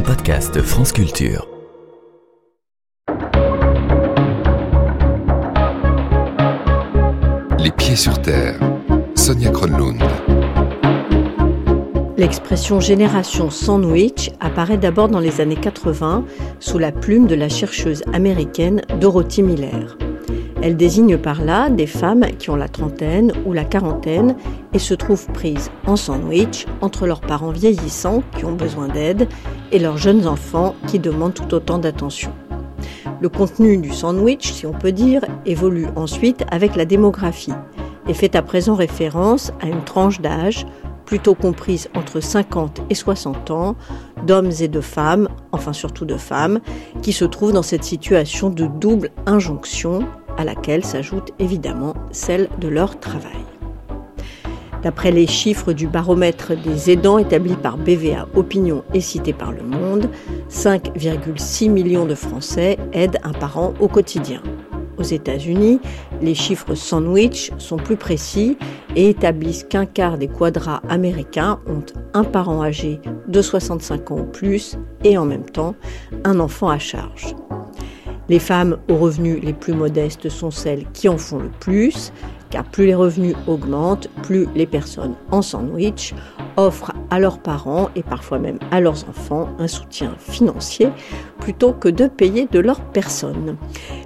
un podcast France Culture. Les pieds sur terre. Sonia Kronlund. L'expression génération sandwich apparaît d'abord dans les années 80 sous la plume de la chercheuse américaine Dorothy Miller. Elle désigne par là des femmes qui ont la trentaine ou la quarantaine et se trouvent prises en sandwich entre leurs parents vieillissants qui ont besoin d'aide et leurs jeunes enfants qui demandent tout autant d'attention. Le contenu du sandwich, si on peut dire, évolue ensuite avec la démographie et fait à présent référence à une tranche d'âge plutôt comprise entre 50 et 60 ans, d'hommes et de femmes, enfin surtout de femmes, qui se trouvent dans cette situation de double injonction à laquelle s'ajoute évidemment celle de leur travail. D'après les chiffres du baromètre des aidants établi par BVA Opinion et cité par Le Monde, 5,6 millions de Français aident un parent au quotidien. Aux États-Unis, les chiffres sandwich sont plus précis et établissent qu'un quart des quadras américains ont un parent âgé de 65 ans ou plus et en même temps un enfant à charge. Les femmes aux revenus les plus modestes sont celles qui en font le plus, car plus les revenus augmentent, plus les personnes en sandwich offrent à leurs parents et parfois même à leurs enfants un soutien financier plutôt que de payer de leur personne.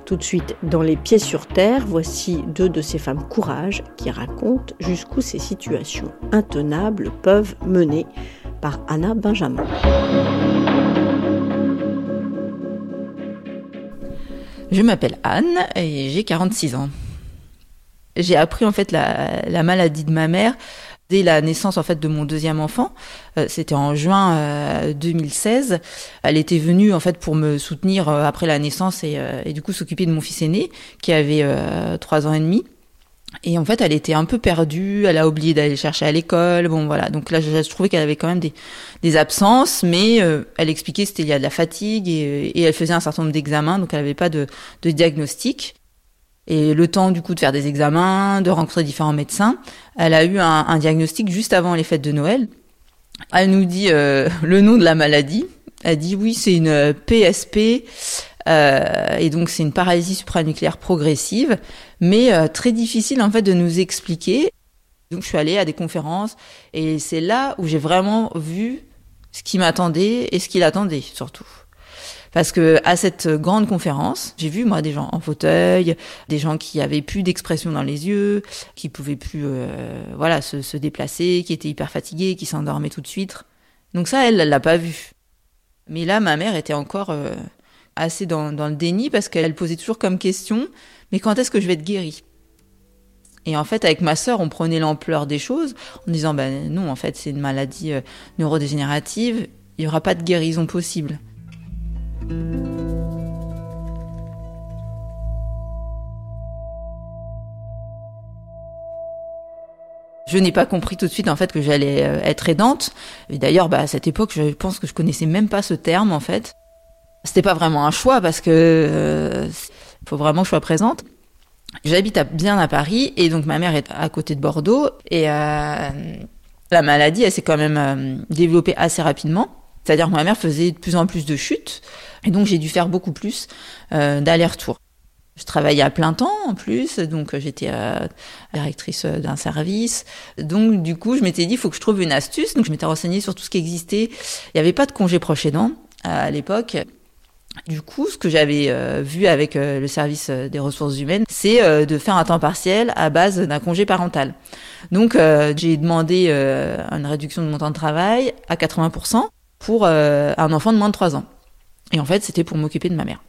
Tout de suite, dans Les Pieds sur Terre, voici deux de ces femmes courage qui racontent jusqu'où ces situations intenables peuvent mener par Anna Benjamin. Je m'appelle Anne et j'ai 46 ans. J'ai appris en fait la, maladie de ma mère dès la naissance en fait de mon deuxième enfant. Euh, c'était en juin 2016. Euh, Elle était venue en fait pour me soutenir euh, après la naissance et, et du coup s'occuper de mon fils aîné qui avait trois ans et demi. Et en fait, elle était un peu perdue, elle a oublié d'aller chercher à l'école. Bon, voilà. Donc là, je, trouvais qu'elle avait quand même des, des absences, mais euh, elle expliquait c'était il y a de la fatigue et, et, elle faisait un certain nombre d'examens, donc elle n'avait pas de, de diagnostic. Et le temps du coup de faire des examens, de rencontrer différents médecins, elle a eu un, diagnostic juste avant les fêtes de Noël. Elle nous dit euh, le nom de la maladie. Elle dit oui, c'est une PSP. Euh, et donc c'est une paralysie supranucléaire progressive, mais euh, très difficile en fait de nous expliquer. Donc je suis allée à des conférences et c'est là où j'ai vraiment vu ce qui m'attendait et ce qu'il attendait surtout. Parce que à cette grande conférence, j'ai vu moi des gens en fauteuil, des gens qui avaient plus d'expression dans les yeux, qui pouvaient plus euh, voilà se, déplacer, qui étaient hyper fatigués, qui s'endormaient tout de suite. Donc ça, elle, elle l'a pas vu. Mais là, ma mère était encore euh, assez dans, dans le déni parce qu'elle posait toujours comme question, mais quand est-ce que je vais être guérie? Et en fait, avec ma sœur, on prenait l'ampleur des choses en disant, ben non, en fait, c'est une maladie euh, neurodégénérative, il n'y aura pas de guérison possible. Je n'ai pas compris tout de suite en fait que j'allais euh, être aidante. Et d'ailleurs, bah, à cette époque, je pense que je connaissais même pas ce terme en fait. C'était pas vraiment un choix parce que euh, faut vraiment que je sois présente. J'habite bien à Paris et donc ma mère est à côté de Bordeaux et euh, la maladie elle s'est quand même développée assez rapidement. C'est-à-dire que ma mère faisait de plus en plus de chutes et donc j'ai dû faire beaucoup plus euh, d'aller-retour. Je travaillais à plein temps en plus, donc j'étais euh, directrice d'un service. Donc du coup, je m'étais dit, il faut que je trouve une astuce. Donc je m'étais renseignée sur tout ce qui existait. Il n'y avait pas de congé proche aidant à l'époque. Du coup, ce que j'avais euh, vu avec euh, le service euh, des ressources humaines, c'est de faire un temps partiel à base d'un congé parental. Donc, j'ai demandé une réduction de mon temps de travail à 80% pour un enfant de moins de 3 ans. Et en fait, c'était pour m'occuper de ma mère.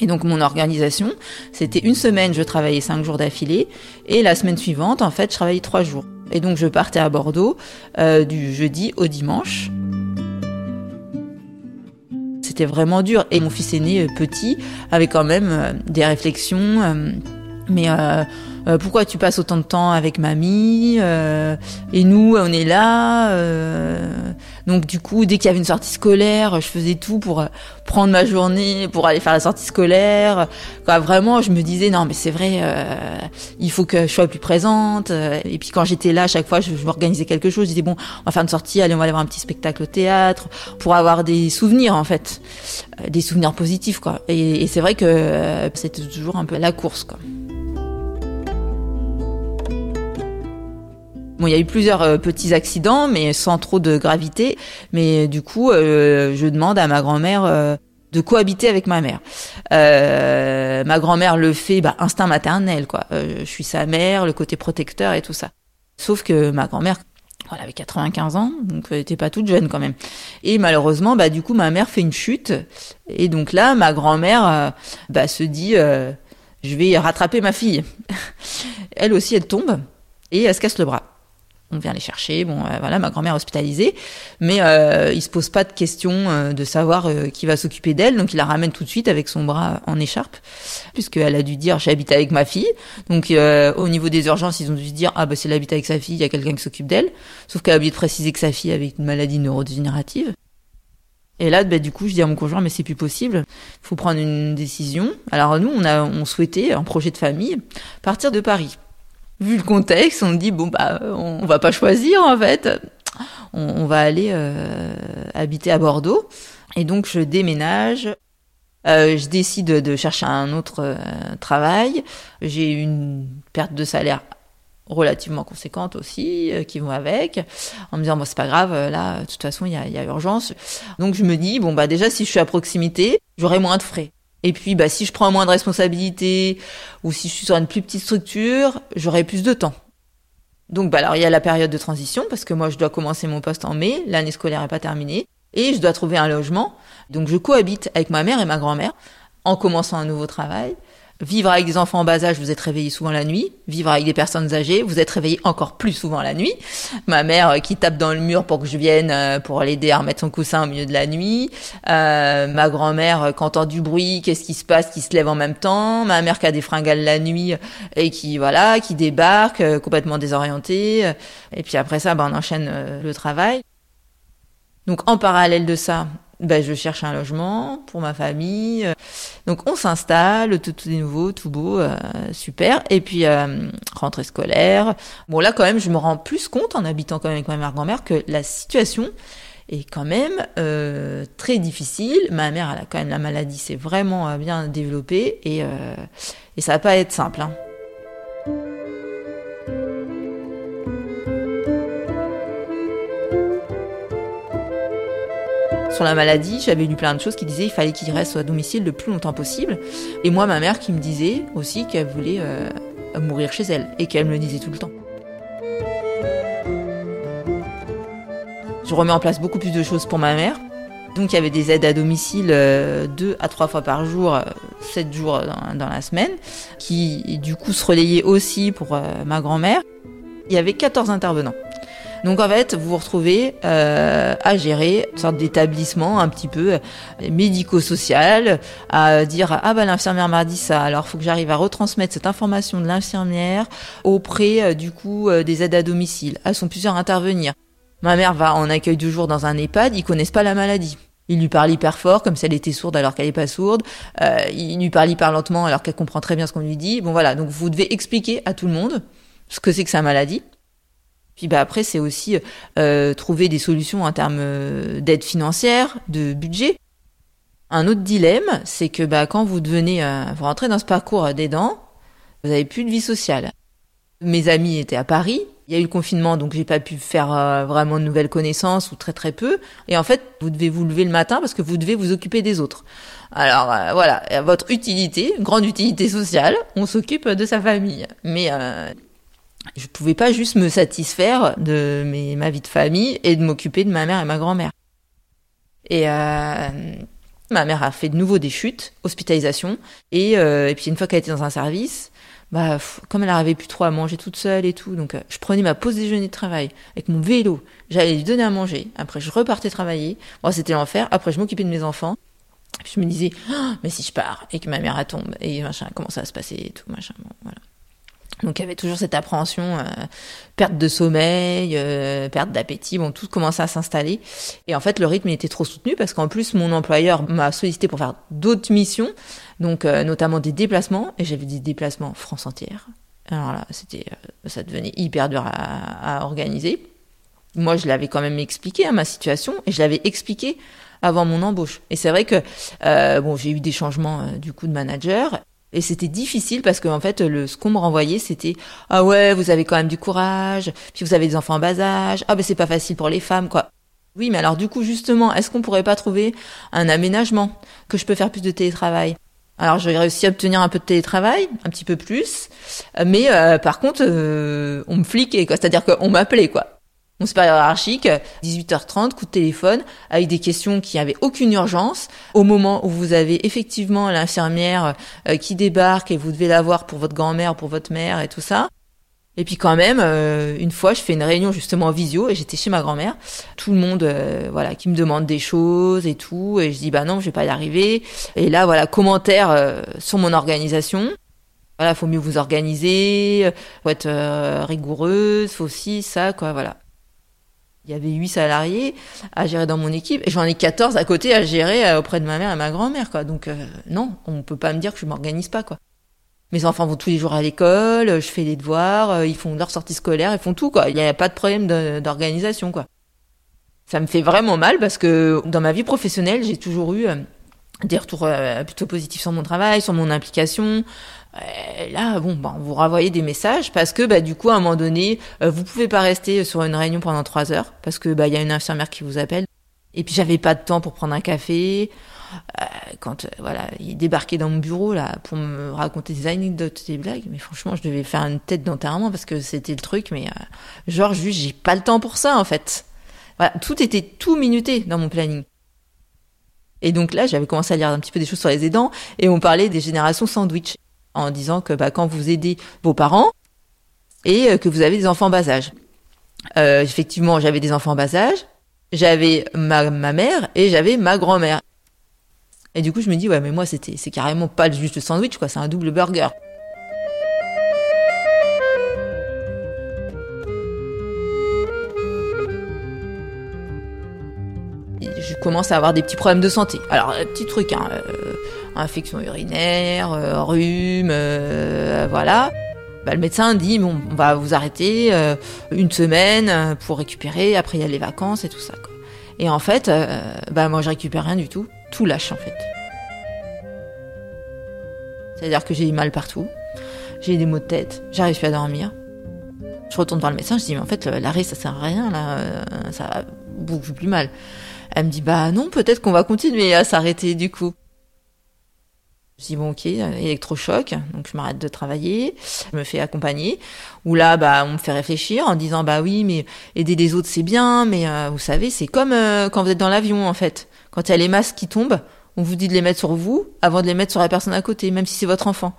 Et donc mon organisation, c'était une semaine, je travaillais 5 jours d'affilée, et la semaine suivante, en fait, je travaillais 3 jours. Et donc je partais à Bordeaux euh, du jeudi au dimanche. C'était vraiment dur. Et mon fils aîné, euh, petit, avait quand même euh, des réflexions. Mais euh, euh, pourquoi tu passes autant de temps avec mamie euh, et nous on est là euh. donc du coup dès qu'il y avait une sortie scolaire je faisais tout pour prendre ma journée pour aller faire la sortie scolaire. Quoi, vraiment je me disais non mais c'est vrai il faut que je sois plus présente. Et puis quand j'étais là à chaque fois je, je m'organisais quelque chose. Je disais bon on va faire une sortie allez on va aller voir un petit spectacle au théâtre pour avoir des souvenirs en fait. Des souvenirs positifs quoi. Et, et c'est vrai que c'était toujours un peu la course quoi Bon, il y a eu plusieurs euh, petits accidents, mais sans trop de gravité. Mais du coup, euh, je demande à ma grand-mère euh, de cohabiter avec ma mère. Euh, ma grand-mère le fait, bah, instinct maternel, quoi. je suis sa mère, le côté protecteur et tout ça. Sauf que ma grand-mère, elle avait 95 ans, donc elle était pas toute jeune quand même. Et malheureusement, bah du coup, ma mère fait une chute. Et donc là, ma grand-mère, bah, se dit, je vais rattraper ma fille. elle aussi, elle tombe et elle se casse le bras on vient les chercher. Bon, euh, voilà, ma grand-mère hospitalisée, mais euh, il se pose pas de question euh, de savoir euh, qui va s'occuper d'elle, donc il la ramène tout de suite avec son bras en écharpe, puisqu'elle a dû dire j'habite avec ma fille. Donc au niveau des urgences, ils ont dû se dire ah bah c'est l'habite avec sa fille, il y a quelqu'un qui s'occupe d'elle. Sauf qu'elle a oublié de préciser que sa fille avait une maladie neurodégénérative. Et là, bah, du coup, je dis à mon conjoint, mais c'est plus possible. Il faut prendre une décision. Alors nous, on a, on souhaitait, un projet de famille, partir de Paris vu le contexte, on dit bon bah on, va pas choisir en fait, on, va aller euh, habiter à Bordeaux. Et donc je déménage. Euh, je décide de chercher un autre euh, travail. J'ai une perte de salaire relativement conséquente aussi qui vont avec en me disant bon c'est pas grave là de toute façon il y a, y a urgence donc je me dis bon bah déjà si je suis à proximité j'aurai moins de frais et puis, bah, si je prends moins de responsabilités ou si je suis sur une plus petite structure, j'aurai plus de temps. Donc, bah, alors, il y a la période de transition parce que moi, je dois commencer mon poste en mai, l'année scolaire n'est pas terminée et je dois trouver un logement. Donc, je cohabite avec ma mère et ma grand-mère en commençant un nouveau travail. Vivre avec des enfants en bas âge, vous êtes réveillé souvent la nuit. Vivre avec des personnes âgées, vous êtes réveillé encore plus souvent la nuit. Ma mère euh, qui tape dans le mur pour que je vienne euh, pour l'aider à remettre son coussin au milieu de la nuit. Euh, ma grand-mère qui entend du bruit, qu'est-ce qui se passe, qui se lève en même temps. Ma mère qui a des fringales la nuit et qui voilà, qui débarque complètement désorientée. Et puis après ça, ben, on enchaîne le travail. Donc en parallèle de ça, ben, je cherche un logement pour ma famille. Donc on s'installe, tout, tout est nouveau, tout beau, euh, super. Et puis euh, rentrée scolaire. Bon là quand même, je me rends plus compte en habitant quand même avec ma mère grand-mère que la situation est quand même euh, très difficile. Ma mère elle a quand même la maladie, c'est vraiment euh, bien développé et et ça va pas être simple. Hein. Sur la maladie, j'avais lu plein de choses qui disaient qu'il fallait qu'il reste à domicile le plus longtemps possible. Et moi, ma mère qui me disait aussi qu'elle voulait euh, mourir chez elle et qu'elle me le disait tout le temps. Je remets en place beaucoup plus de choses pour ma mère. Donc il y avait des aides à domicile euh, deux à trois fois par jour, euh, sept jours dans, la semaine, qui du coup se relayaient aussi pour ma grand-mère. Il y avait 14 intervenants. Donc en fait, vous vous retrouvez euh, à gérer une sorte d'établissement un petit peu euh, médico-social, à dire ah bah l'infirmière m'a dit ça, alors faut que j'arrive à retransmettre cette information de l'infirmière auprès euh, du coup des aides à domicile. Elles sont plusieurs à intervenir. Ma mère va en accueil du jour dans un EHPAD, ils connaissent pas la maladie. Il lui parle hyper fort, comme si elle était sourde alors qu'elle n'est pas sourde. Euh, il lui parle hyper lentement alors qu'elle comprend très bien ce qu'on lui dit. Bon voilà, donc vous devez expliquer à tout le monde ce que c'est que sa maladie. Puis bah après, c'est aussi euh, trouver des solutions en termes euh, d'aide financière, de budget. Un autre dilemme, c'est que bah, quand vous devenez, euh, vous rentrez dans ce parcours d'aidant, vous avez plus de vie sociale. Mes amis étaient à Paris, il y a eu le confinement, donc j'ai pas pu faire euh, vraiment de nouvelles connaissances ou très très peu. Et en fait, vous devez vous lever le matin parce que vous devez vous occuper des autres. Alors voilà, votre utilité, grande utilité sociale, on s'occupe de sa famille. Mais je pouvais pas juste me satisfaire de ma vie de famille et de m'occuper de ma mère et ma grand-mère. Et euh, ma mère a fait de nouveau des chutes, hospitalisation, et, euh, et puis une fois qu'elle était dans un service, bah comme elle n'arrivait plus trop à manger toute seule et tout, donc euh, je prenais ma pause déjeuner de travail avec mon vélo, j'allais lui donner à manger, après je repartais travailler, bon c'était l'enfer, après je m'occupais de mes enfants, je me disais, oh, mais si je pars et que ma mère tombe et machin, comment ça va se passer et tout machin. voilà. Donc il y avait toujours cette appréhension, euh, perte de sommeil, euh, perte d'appétit, bon tout commençait à s'installer. Et en fait le rythme était trop soutenu parce qu'en plus mon employeur m'a sollicité pour faire d'autres missions, donc euh, notamment des déplacements et j'avais des déplacements France entière. Alors là c'était, ça devenait hyper dur à, à organiser. Moi je l'avais quand même expliqué à hein, ma situation et je l'avais expliqué avant mon embauche. Et c'est vrai que bon j'ai eu des changements du coup de manager et c'était difficile parce qu'en fait, le, ce qu'on me renvoyait, c'était ah ouais, vous avez quand même du courage, puis vous avez des enfants en bas âge, ah ben c'est pas facile pour les femmes, quoi. Oui, mais alors du coup, justement, est-ce qu'on pourrait pas trouver un aménagement que je peux faire plus de télétravail? Alors j'ai réussi à obtenir un peu de télétravail, un petit peu plus, mais euh, par contre euh, on me fliquait quoi, c'est-à-dire qu'on m'appelait quoi. Mon supérieur hiérarchique, 18h30, coup de téléphone, avec des questions qui n'avaient aucune urgence. Au moment où vous avez effectivement l'infirmière euh, qui débarque et vous devez la voir pour votre grand-mère, pour votre mère et tout ça. Et puis quand même, euh, une fois, je fais une réunion justement en visio et j'étais chez ma grand-mère. Tout le monde, euh, voilà, qui me demande des choses et tout. Et je dis, bah non, je vais pas y arriver. Et là, voilà, commentaire sur mon organisation. Voilà, faut mieux vous organiser, faut être rigoureuse, faut aussi ça, quoi, voilà. Il y avait huit salariés à gérer dans mon équipe et j'en ai 14 à côté à gérer euh, auprès de ma mère et ma grand-mère quoi. Donc euh, non, on peut pas me dire que je m'organise pas quoi. Mes enfants vont tous les jours à l'école, je fais les devoirs, euh, ils font leur sortie scolaire, ils font tout quoi. Il n'y a pas de problème d'organisation quoi. Ça me fait vraiment mal parce que dans ma vie professionnelle, j'ai toujours eu des retours plutôt positifs sur mon travail, sur mon implication, euh, là, bon, bah, vous renvoyez des messages parce que, bah, du coup, à un moment donné, euh, vous pouvez pas rester sur une réunion pendant trois heures parce que, bah, y a une infirmière qui vous appelle. Et puis, j'avais pas de temps pour prendre un café. Euh, quand, voilà, il débarquait dans mon bureau, là, pour me raconter des anecdotes, des blagues. Mais franchement, je devais faire une tête d'enterrement parce que c'était le truc. Mais, genre, juste, j'ai pas le temps pour ça, en fait. Voilà, tout était tout minuté dans mon planning. Et donc là, j'avais commencé à lire un petit peu des choses sur les aidants et on parlait des générations sandwich en disant que bah, quand vous aidez vos parents et euh, que vous avez des enfants bas âge. Euh, effectivement, j'avais des enfants bas âge, j'avais ma, mère et j'avais ma grand-mère. Et du coup, je me dis, ouais, mais moi, c'était, c'est carrément pas juste le sandwich, quoi, c'est un double burger. je commence à avoir des petits problèmes de santé. Alors, petit truc, hein, euh, infection urinaire, euh, rhume, euh, voilà. Bah, le médecin dit bon, on va vous arrêter euh, une semaine pour récupérer. Après il y a les vacances et tout ça. Et en fait, bah moi je récupère rien du tout, tout lâche en fait. C'est-à-dire que j'ai mal partout, j'ai des maux de tête, j'arrive plus à dormir. Je retourne voir le médecin, je dis mais en fait l'arrêt ça sert à rien là, ça va beaucoup plus mal. Elle me dit bah non peut-être qu'on va continuer à s'arrêter du coup. Je dis bon ok, électrochoc, donc je m'arrête de travailler, je me fais accompagner, où là bah on me fait réfléchir en disant bah oui mais aider les autres c'est bien, mais euh, vous savez c'est comme euh, quand vous êtes dans l'avion en fait, quand il y a les masques qui tombent, on vous dit de les mettre sur vous avant de les mettre sur la personne à côté, même si c'est votre enfant.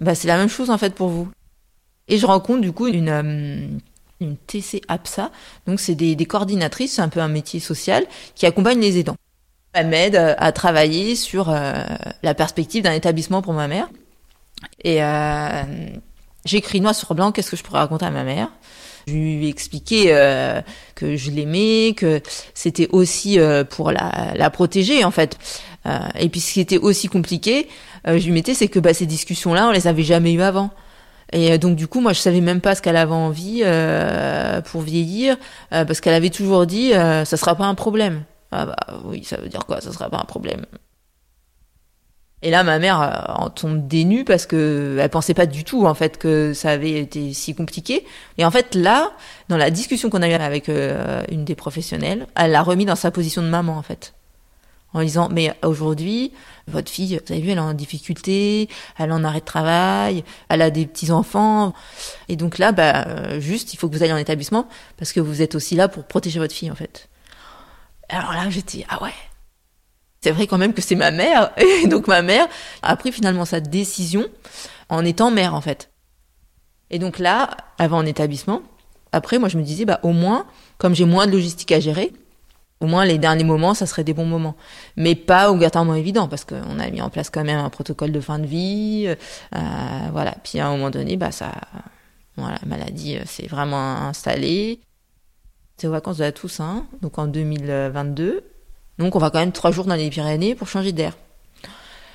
Bah c'est la même chose en fait pour vous. Et je rencontre du coup une euh, une TC donc c'est des, des coordinatrices, c'est un peu un métier social qui accompagne les aidants. Elle m'aide euh, à travailler sur euh, la perspective d'un établissement pour ma mère. Et euh, j'écris noir sur blanc qu'est-ce que je pourrais raconter à ma mère? Je lui ai expliqué euh, que je l'aimais, que c'était aussi pour la, la, protéger en fait. et puis ce qui était aussi compliqué, je lui mettais, c'est que bah, ces discussions-là, on les avait jamais eues avant. Et donc du coup, moi, je savais même pas ce qu'elle avait envie pour vieillir, parce qu'elle avait toujours dit, ça sera pas un problème. Ah bah oui, ça veut dire quoi? Ça sera pas un problème. Et là, ma mère euh, en tombe dénue parce que elle pensait pas du tout en fait que ça avait été si compliqué. Et en fait, là, dans la discussion qu'on a eue avec euh, une des professionnelles, elle l'a remis dans sa position de maman en fait, en disant mais aujourd'hui, votre fille, vous avez vu, elle est en difficulté, elle en arrêt de travail, elle a des petits enfants, et donc là, bah euh, juste, il faut que vous ayez en établissement parce que vous êtes aussi là pour protéger votre fille en fait. Alors là, j'étais, ah ouais. C'est vrai quand même que c'est ma mère. Et donc ma mère a pris finalement sa décision en étant mère, en fait. Et donc là, avant en établissement, après, moi, je me disais, bah, au moins, comme j'ai moins de logistique à gérer, Au moins, les derniers moments, ça serait des bons moments. Mais pas obligatoirement évident, parce qu'on a mis en place quand même un protocole de fin de vie. Euh, voilà. Puis à un moment donné, bah, ça, voilà, la maladie s'est vraiment installée. C'est aux vacances de la Toussaint, donc en 2022. Donc on va quand même trois jours dans les Pyrénées pour changer d'air.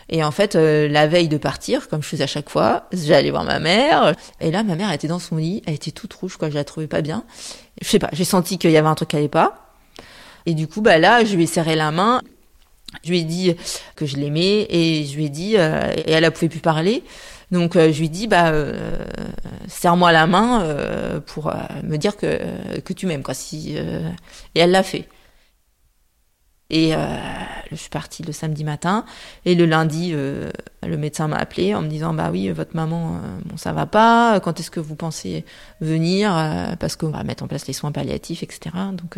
Et en fait, euh, la veille de partir, comme je faisais à chaque fois, j'allais voir ma mère. Et là, ma mère était dans son lit, elle était toute rouge, quoi. Je la trouvais pas bien. Je sais pas, j'ai senti qu'il y avait un truc qui allait pas. Et du coup, bah là, je lui ai serré la main. Je lui ai dit que je l'aimais et je lui ai dit, euh, et elle a pouvait plus parler. Donc euh, je lui dit, bah, serre-moi la main pour me dire que, que tu m'aimes, quoi. Et elle l'a fait. Et euh, je suis partie le samedi matin. Et le lundi, euh, le médecin m'a appelé en me disant Bah oui, votre maman, euh, bon, ça va pas. Quand est-ce que vous pensez venir Parce qu'on va mettre en place les soins palliatifs, etc. Donc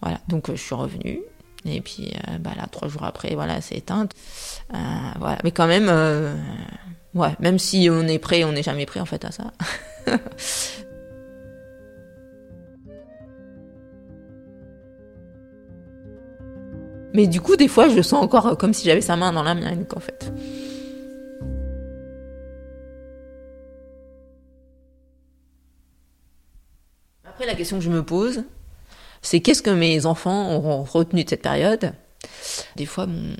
voilà. Donc je suis revenue. Et puis bah, là, trois jours après, voilà, c'est éteinte. voilà. Mais quand même, ouais, même si on est prêt, on n'est jamais prêt en fait à ça. Mais du coup, des fois, je sens encore euh, comme si j'avais sa main dans la mienne, en fait. Après, la question que je me pose, c'est qu'est-ce que mes enfants auront retenu de cette période? Des fois, mon,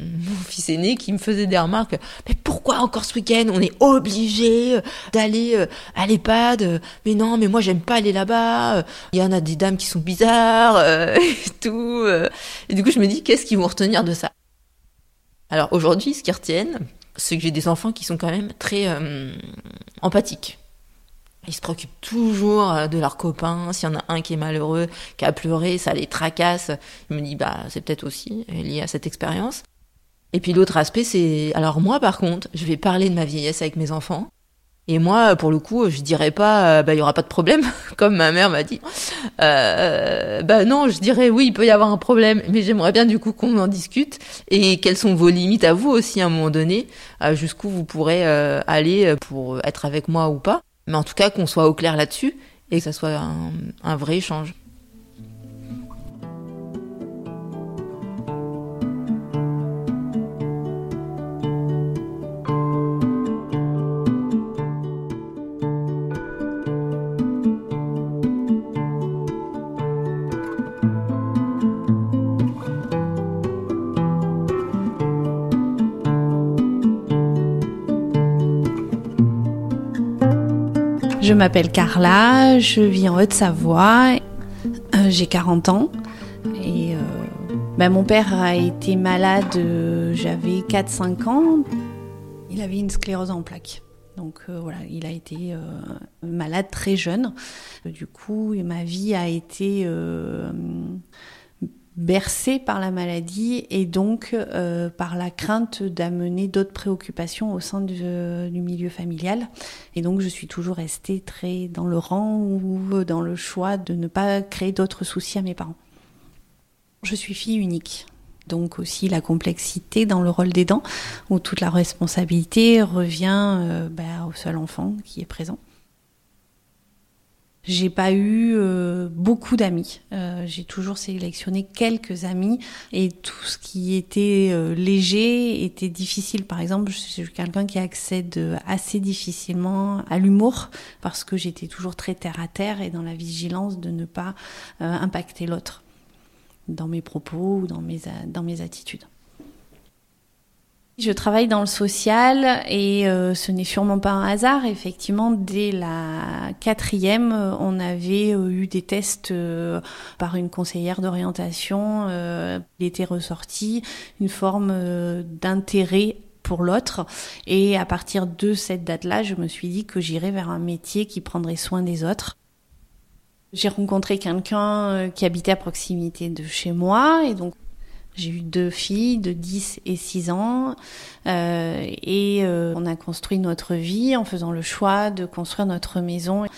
fils aîné qui me faisait des remarques, mais pourquoi encore ce week-end? On est obligé euh, d'aller euh, à l'EHPAD euh, Mais non, mais moi j'aime pas aller là-bas. Il y en a des dames qui sont bizarres et tout. Et du coup, je me dis, qu'est-ce qu'ils vont retenir de ça? Alors aujourd'hui, ce qu'ils retiennent, c'est que j'ai des enfants qui sont quand même très empathiques. Ils se préoccupent toujours euh, de leurs copains. S'il y en a un qui est malheureux, qui a pleuré, ça les tracasse. Je me dis, bah, c'est peut-être aussi lié à cette expérience. Et puis l'autre aspect, c'est, alors moi, par contre, je vais parler de ma vieillesse avec mes enfants. Et moi, pour le coup, je dirais pas, euh, bah, il y aura pas de problème, comme ma mère m'a dit. Euh, bah non, je dirais oui, il peut y avoir un problème, mais j'aimerais bien du coup qu'on en discute et quelles sont vos limites à vous aussi à un moment donné, jusqu'où vous pourrez aller pour être avec moi ou pas? Mais en tout cas, qu'on soit au clair là-dessus et que ça soit un, un vrai échange. Je m'appelle Carla, je vis en Haute-Savoie, euh, j'ai 40 ans et euh, ben, mon père a été malade, euh, j'avais 4-5 ans. Il avait une sclérose en plaques. Donc voilà, il a été malade très jeune. Du coup, ma vie a été bercé par la maladie et donc euh, par la crainte d'amener d'autres préoccupations au sein du, du, milieu familial. Et donc je suis toujours restée très dans le rang ou dans le choix de ne pas créer d'autres soucis à mes parents. Je suis fille unique. Donc aussi la complexité dans le rôle d'aidant, où toute la responsabilité revient euh, bah, au seul enfant qui est présent. J'ai pas eu euh, beaucoup d'amis. Euh, j'ai toujours sélectionné quelques amis et tout ce qui était euh, léger était difficile. Par exemple, je suis quelqu'un qui accède assez difficilement à l'humour parce que j'étais toujours très terre à terre et dans la vigilance de ne pas impacter l'autre dans mes propos ou dans mes, dans mes attitudes. Je travaille dans le social et euh, ce n'est sûrement pas un hasard. Effectivement, dès la quatrième, euh, on avait euh, eu des tests par une conseillère d'orientation. il était ressorti une forme d'intérêt pour l'autre. Et à partir de cette date-là, je me suis dit que j'irais vers un métier qui prendrait soin des autres. J'ai rencontré quelqu'un qui habitait à proximité de chez moi et donc j'ai eu deux filles de 10 et 6 ans euh, et euh, on a construit notre vie en faisant le choix de construire notre maison euh,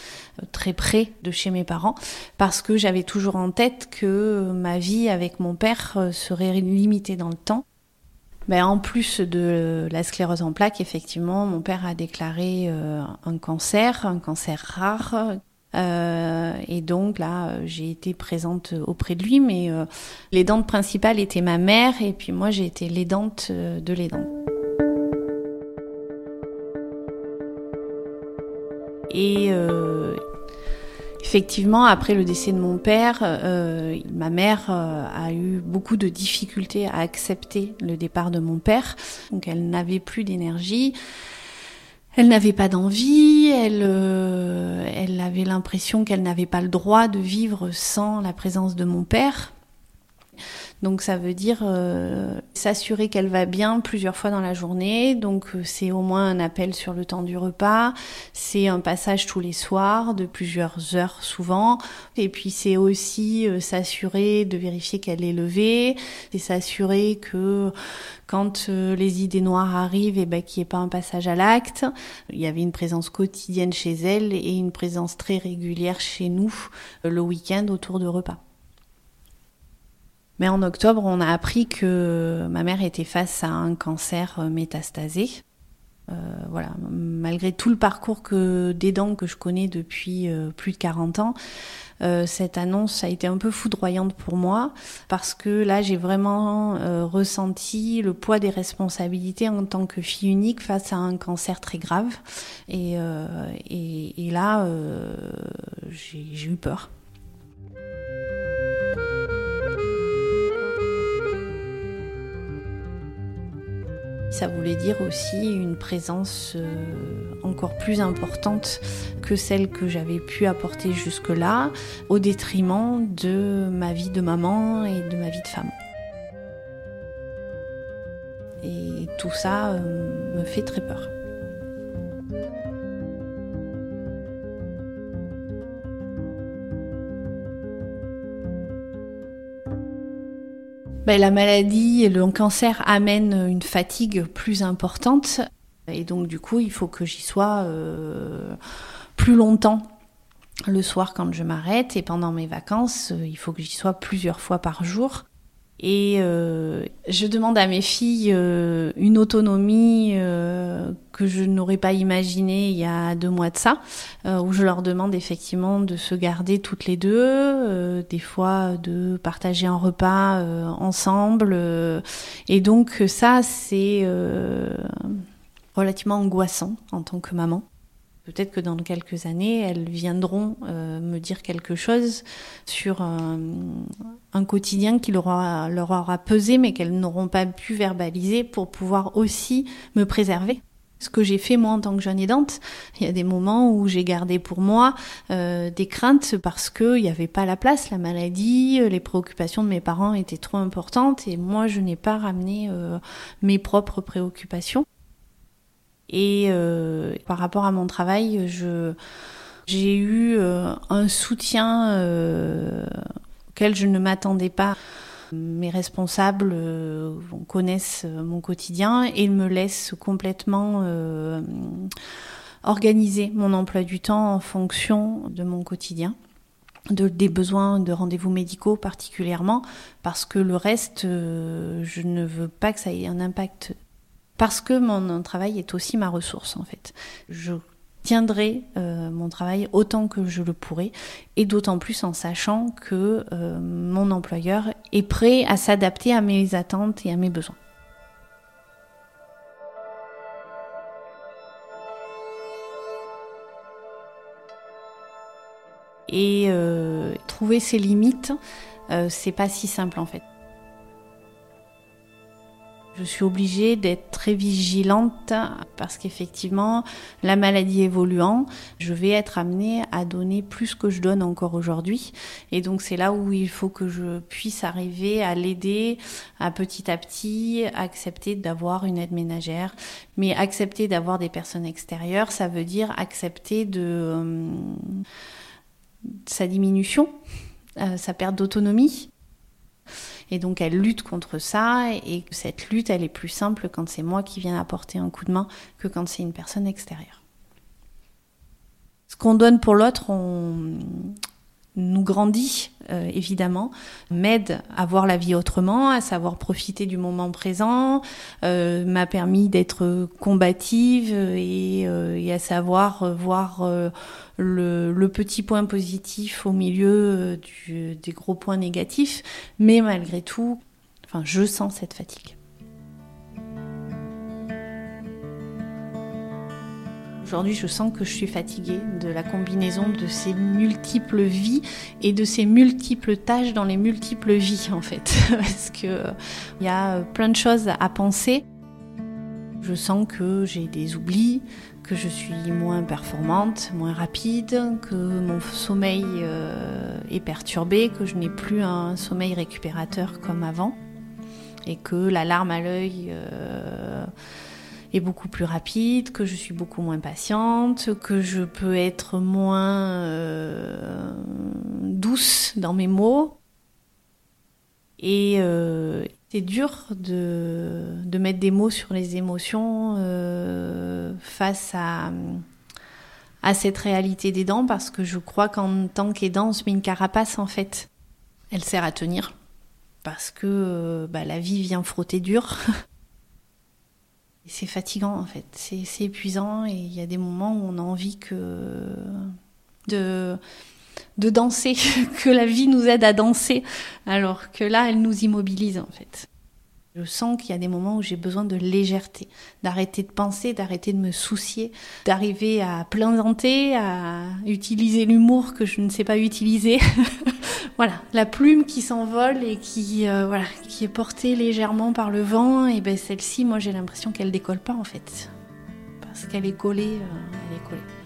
très près de chez mes parents parce que j'avais toujours en tête que ma vie avec mon père serait limitée dans le temps. Ben, en plus de la sclérose en plaques, effectivement, mon père a déclaré un cancer, un cancer rare Euh, et donc là, j'ai été présente auprès de lui, mais euh, l'aidante principale était ma mère, et puis moi j'ai été l'aidante euh, de l'aidant. Et euh, effectivement, après le décès de mon père, euh, ma mère euh, a eu beaucoup de difficultés à accepter le départ de mon père. Donc elle n'avait plus d'énergie. Elle n'avait pas d'envie, elle, euh, elle avait l'impression qu'elle n'avait pas le droit de vivre sans la présence de mon père. Donc ça veut dire euh, s'assurer qu'elle va bien plusieurs fois dans la journée. Donc euh, c'est au moins un appel sur le temps du repas, c'est un passage tous les soirs de plusieurs heures souvent. Et puis c'est aussi euh, s'assurer de vérifier qu'elle est levée, et s'assurer que quand euh, les idées noires arrivent, et ben qu'il n'y ait pas un passage à l'acte. Il y avait une présence quotidienne chez elle et une présence très régulière chez nous le week-end autour de repas. Mais en octobre, on a appris que ma mère était face à un cancer euh, métastasé. Euh, voilà, malgré tout le parcours que d'aidant que je connais depuis euh, plus de 40 ans, cette annonce a été un peu foudroyante pour moi parce que là j'ai vraiment ressenti le poids des responsabilités en tant que fille unique face à un cancer très grave et, et, et là j'ai eu peur. Ça voulait dire aussi une présence euh, encore plus importante que celle que j'avais pu apporter jusque-là, au détriment de ma vie de maman et de ma vie de femme. Et tout ça euh, me fait très peur. Ben, la maladie et le cancer amènent une fatigue plus importante. Et donc, du coup, il faut que j'y sois euh, plus longtemps le soir quand je m'arrête. Et pendant mes vacances, il faut que j'y sois plusieurs fois par jour. Et euh, je demande à mes filles euh, une autonomie euh, que je n'aurais pas imaginée il y a deux mois de ça, euh, où je leur demande effectivement de se garder toutes les deux, euh, des fois de partager un repas euh, ensemble. et donc ça, c'est relativement angoissant en tant que maman. Peut-être que dans quelques années, elles viendront euh, me dire quelque chose sur un, un quotidien qui leur aura, leur aura pesé, mais qu'elles n'auront pas pu verbaliser pour pouvoir aussi me préserver. Ce que j'ai fait moi en tant que jeune aidante, il y a des moments où j'ai gardé pour moi euh, des craintes parce qu'il n'y avait pas la place, la maladie, les préoccupations de mes parents étaient trop importantes et moi je n'ai pas ramené euh, mes propres préoccupations. Et euh, par rapport à mon travail, je j'ai eu euh, un soutien euh, auquel je ne m'attendais pas. Mes responsables connaissent mon quotidien et me laissent complètement organiser mon emploi du temps en fonction de mon quotidien. De, des besoins de rendez-vous médicaux particulièrement parce que le reste je ne veux pas que ça ait un impact parce que mon travail est aussi ma ressource en fait. Je tiendrai euh, mon travail autant que je le pourrai et d'autant plus en sachant que euh, mon employeur est prêt à s'adapter à mes attentes et à mes besoins. Et euh, trouver ses limites, c'est pas si simple en fait. Je suis obligée d'être très vigilante parce qu'effectivement, la maladie évoluant, je vais être amenée à donner plus que je donne encore aujourd'hui. Et donc c'est là où il faut que je puisse arriver à l'aider à petit à petit accepter d'avoir une aide ménagère. Mais accepter d'avoir des personnes extérieures, ça veut dire accepter de euh, sa diminution, euh, sa perte d'autonomie. Et donc elle lutte contre ça et cette lutte elle est plus simple quand c'est moi qui viens apporter un coup de main que quand c'est une personne extérieure. Ce qu'on donne pour l'autre, on... nous grandit euh, évidemment, m'aide à voir la vie autrement, à savoir profiter du moment présent, euh, m'a permis d'être combative et, euh, et, à savoir voir le, petit point positif au milieu du, des gros points négatifs, mais malgré tout, je sens cette fatigue. Aujourd'hui, je sens que je suis fatiguée de la combinaison de ces multiples vies et de ces multiples tâches dans les multiples vies, en fait. Parce que il y a plein de choses à penser. Je sens que j'ai des oublis, que je suis moins performante, moins rapide, que mon sommeil euh, est perturbé, que je n'ai plus un sommeil récupérateur comme avant, et que l'alarme à l'œil euh, est beaucoup plus rapide, que je suis beaucoup moins patiente, que je peux être moins euh, douce dans mes mots. Et c'est dur de, de, mettre des mots sur les émotions euh, face à, à cette réalité des dents parce que je crois qu'en tant qu'aidant, on se met une carapace en fait. Elle sert à tenir parce que bah, la vie vient frotter dur. c'est fatigant en fait, c'est épuisant et il y a des moments où on a envie que de de danser, que la vie nous aide à danser, alors que là, elle nous immobilise en fait. Je sens qu'il y a des moments où j'ai besoin de légèreté, d'arrêter de penser, d'arrêter de me soucier, d'arriver à plaisanter, à utiliser l'humour que je ne sais pas utiliser. voilà, la plume qui s'envole et qui euh, voilà, qui est portée légèrement par le vent et ben celle-ci moi j'ai l'impression qu'elle décolle pas en fait. Parce qu'elle est collée, euh, elle est collée.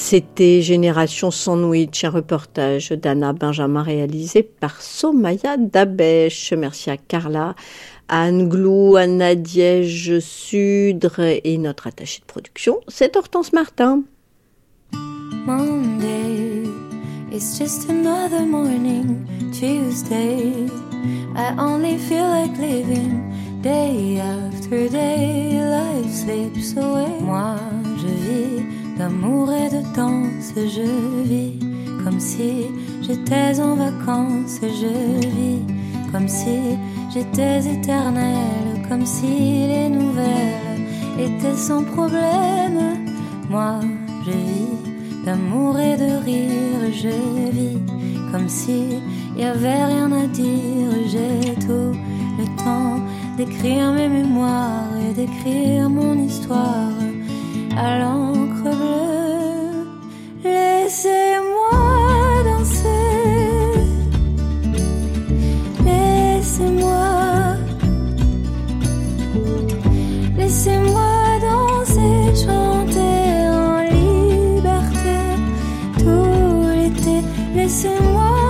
C'était Génération Sandwich, un reportage d'Anna Benjamin réalisé par Somaya Dabesh. Merci à Carla, Anne Glou, Anna Diège Sudre et notre attachée de production, c'est Hortense Martin. Monday, just another morning. Tuesday, I only feel like living. Day after day, life away. Moi, je vis d'amour et de danse, je vis comme si j'étais en vacances, je vis comme si j'étais éternelle, comme si les nouvelles étaient sans problème. Moi, je vis d'amour et de rire, je vis comme si y avait rien à dire, j'ai tout le temps d'écrire mes mémoires et d'écrire mon histoire à l'encre bleue. Laissez-moi danser, laissez-moi, laissez-moi danser, chanter en liberté tout l'été. Laissez-moi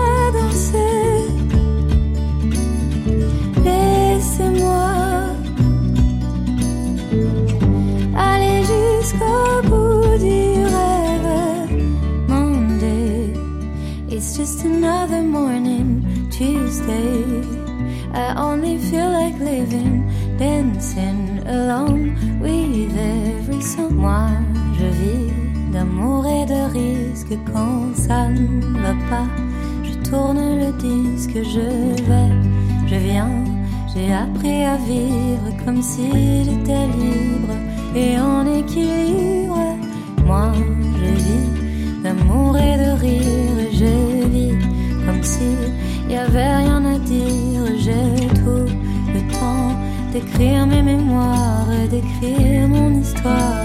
just another morning, Tuesday. I only feel like living, dancing alone with every. Moi, je vis d'amour et de risque quand ça ne va pas. Je tourne le disque, je vais, je viens. J'ai appris à vivre comme si j'étais libre et en équilibre. Moi, d'amour et de rire, je comme si y avait rien à dire. J'ai tout le temps d'écrire mes mémoires et d'écrire mon histoire